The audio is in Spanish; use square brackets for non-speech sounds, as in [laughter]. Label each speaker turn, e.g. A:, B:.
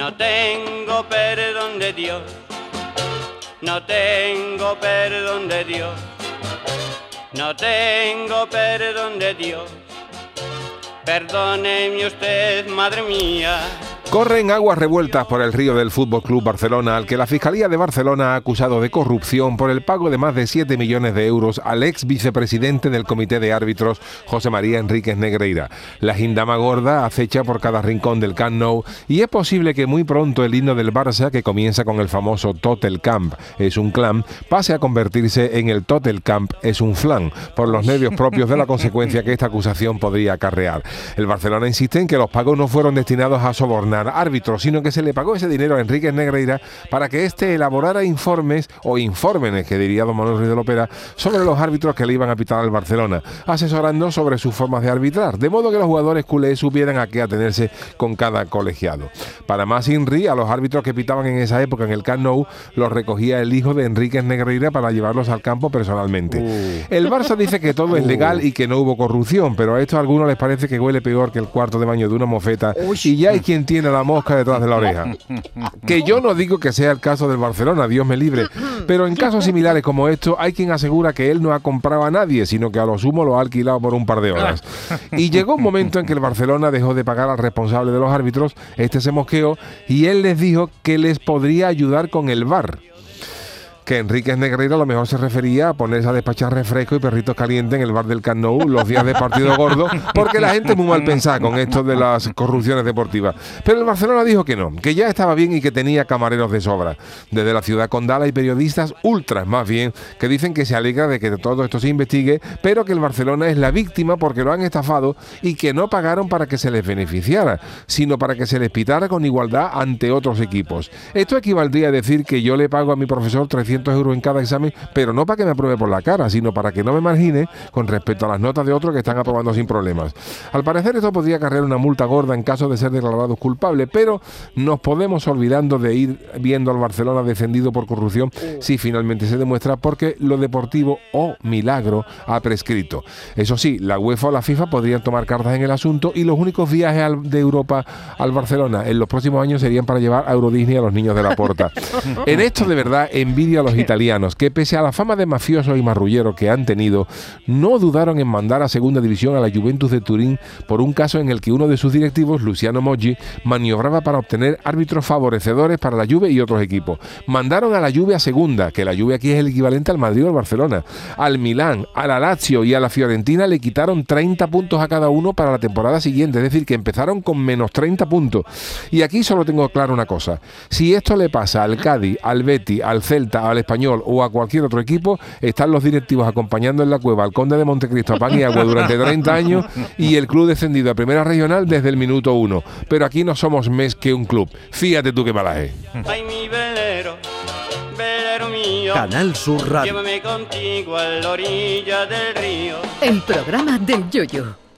A: No tengo perdón de Dios, no tengo perdón de Dios, no tengo perdón de Dios. Perdóneme usted, madre mía.
B: Corren aguas revueltas por el río del Fútbol Club Barcelona, al que la Fiscalía de Barcelona ha acusado de corrupción por el pago de más de 7 millones de euros al ex vicepresidente del Comité de Árbitros, José María Enríquez Negreira. La gindama gorda acecha por cada rincón del Camp Nou y es posible que muy pronto el himno del Barça, que comienza con el famoso Totel Camp es un clan, pase a convertirse en el Totel Camp es un flan, por los nervios propios de la consecuencia que esta acusación podría acarrear. El Barcelona insiste en que los pagos no fueron destinados a sobornar árbitro, sino que se le pagó ese dinero a Enrique Negreira para que éste elaborara informes o infórmenes, que diría don Manuel Ruiz de Lopera, sobre los árbitros que le iban a pitar al Barcelona, asesorando sobre sus formas de arbitrar, de modo que los jugadores culés supieran a qué atenerse con cada colegiado. Para más INRI, a los árbitros que pitaban en esa época en el Camp Nou, los recogía el hijo de Enrique Negreira para llevarlos al campo personalmente. Uh. El Barça dice que todo es legal y que no hubo corrupción, pero a esto a algunos les parece que huele peor que el cuarto de baño de una mofeta y ya hay quien tiene la mosca detrás de la oreja. Que yo no digo que sea el caso del Barcelona, Dios me libre, pero en casos similares como estos hay quien asegura que él no ha comprado a nadie, sino que a lo sumo lo ha alquilado por un par de horas. Y llegó un momento en que el Barcelona dejó de pagar al responsable de los árbitros, este se mosqueó y él les dijo que les podría ayudar con el VAR que Enrique Negreira a lo mejor se refería a ponerse a despachar refresco y perritos calientes en el bar del Camp los días de partido gordo, porque la gente es muy mal pensada con esto de las corrupciones deportivas. Pero el Barcelona dijo que no, que ya estaba bien y que tenía camareros de sobra. Desde la ciudad condal hay periodistas ultras, más bien, que dicen que se alegra de que todo esto se investigue, pero que el Barcelona es la víctima porque lo han estafado y que no pagaron para que se les beneficiara, sino para que se les pitara con igualdad ante otros equipos. Esto equivaldría a decir que yo le pago a mi profesor 300 euros en cada examen, pero no para que me apruebe por la cara, sino para que no me margine con respecto a las notas de otros que están aprobando sin problemas. Al parecer esto podría cargar una multa gorda en caso de ser declarados culpables, pero nos podemos olvidando de ir viendo al Barcelona descendido por corrupción si finalmente se demuestra porque lo deportivo o milagro ha prescrito. Eso sí, la UEFA o la FIFA podrían tomar cartas en el asunto y los únicos viajes de Europa al Barcelona en los próximos años serían para llevar a Euro Disney a los niños de la porta. [laughs] en esto de verdad envidia a los italianos, que pese a la fama de mafiosos y marrulleros que han tenido, no dudaron en mandar a segunda división a la Juventus de Turín por un caso en el que uno de sus directivos, Luciano Moggi, maniobraba para obtener árbitros favorecedores para la Juve y otros equipos. Mandaron a la Juve a segunda, que la Juve aquí es el equivalente al Madrid o al Barcelona. Al Milán, a la Lazio y a la Fiorentina le quitaron 30 puntos a cada uno para la temporada siguiente, es decir, que empezaron con menos 30 puntos. Y aquí solo tengo claro una cosa, si esto le pasa al Cádiz, al Betty, al Celta, al español o a cualquier otro equipo, están los directivos acompañando en la cueva al Conde de Montecristo a pan y agua durante 30 años y el club descendido a primera regional desde el minuto uno. Pero aquí no somos más que un club. Fíjate tú qué malaje.
A: Ay, mi velero, velero mío.
C: Canal Sur Radio.
A: Llévame contigo a la orilla del río.
C: El programa del Yoyo.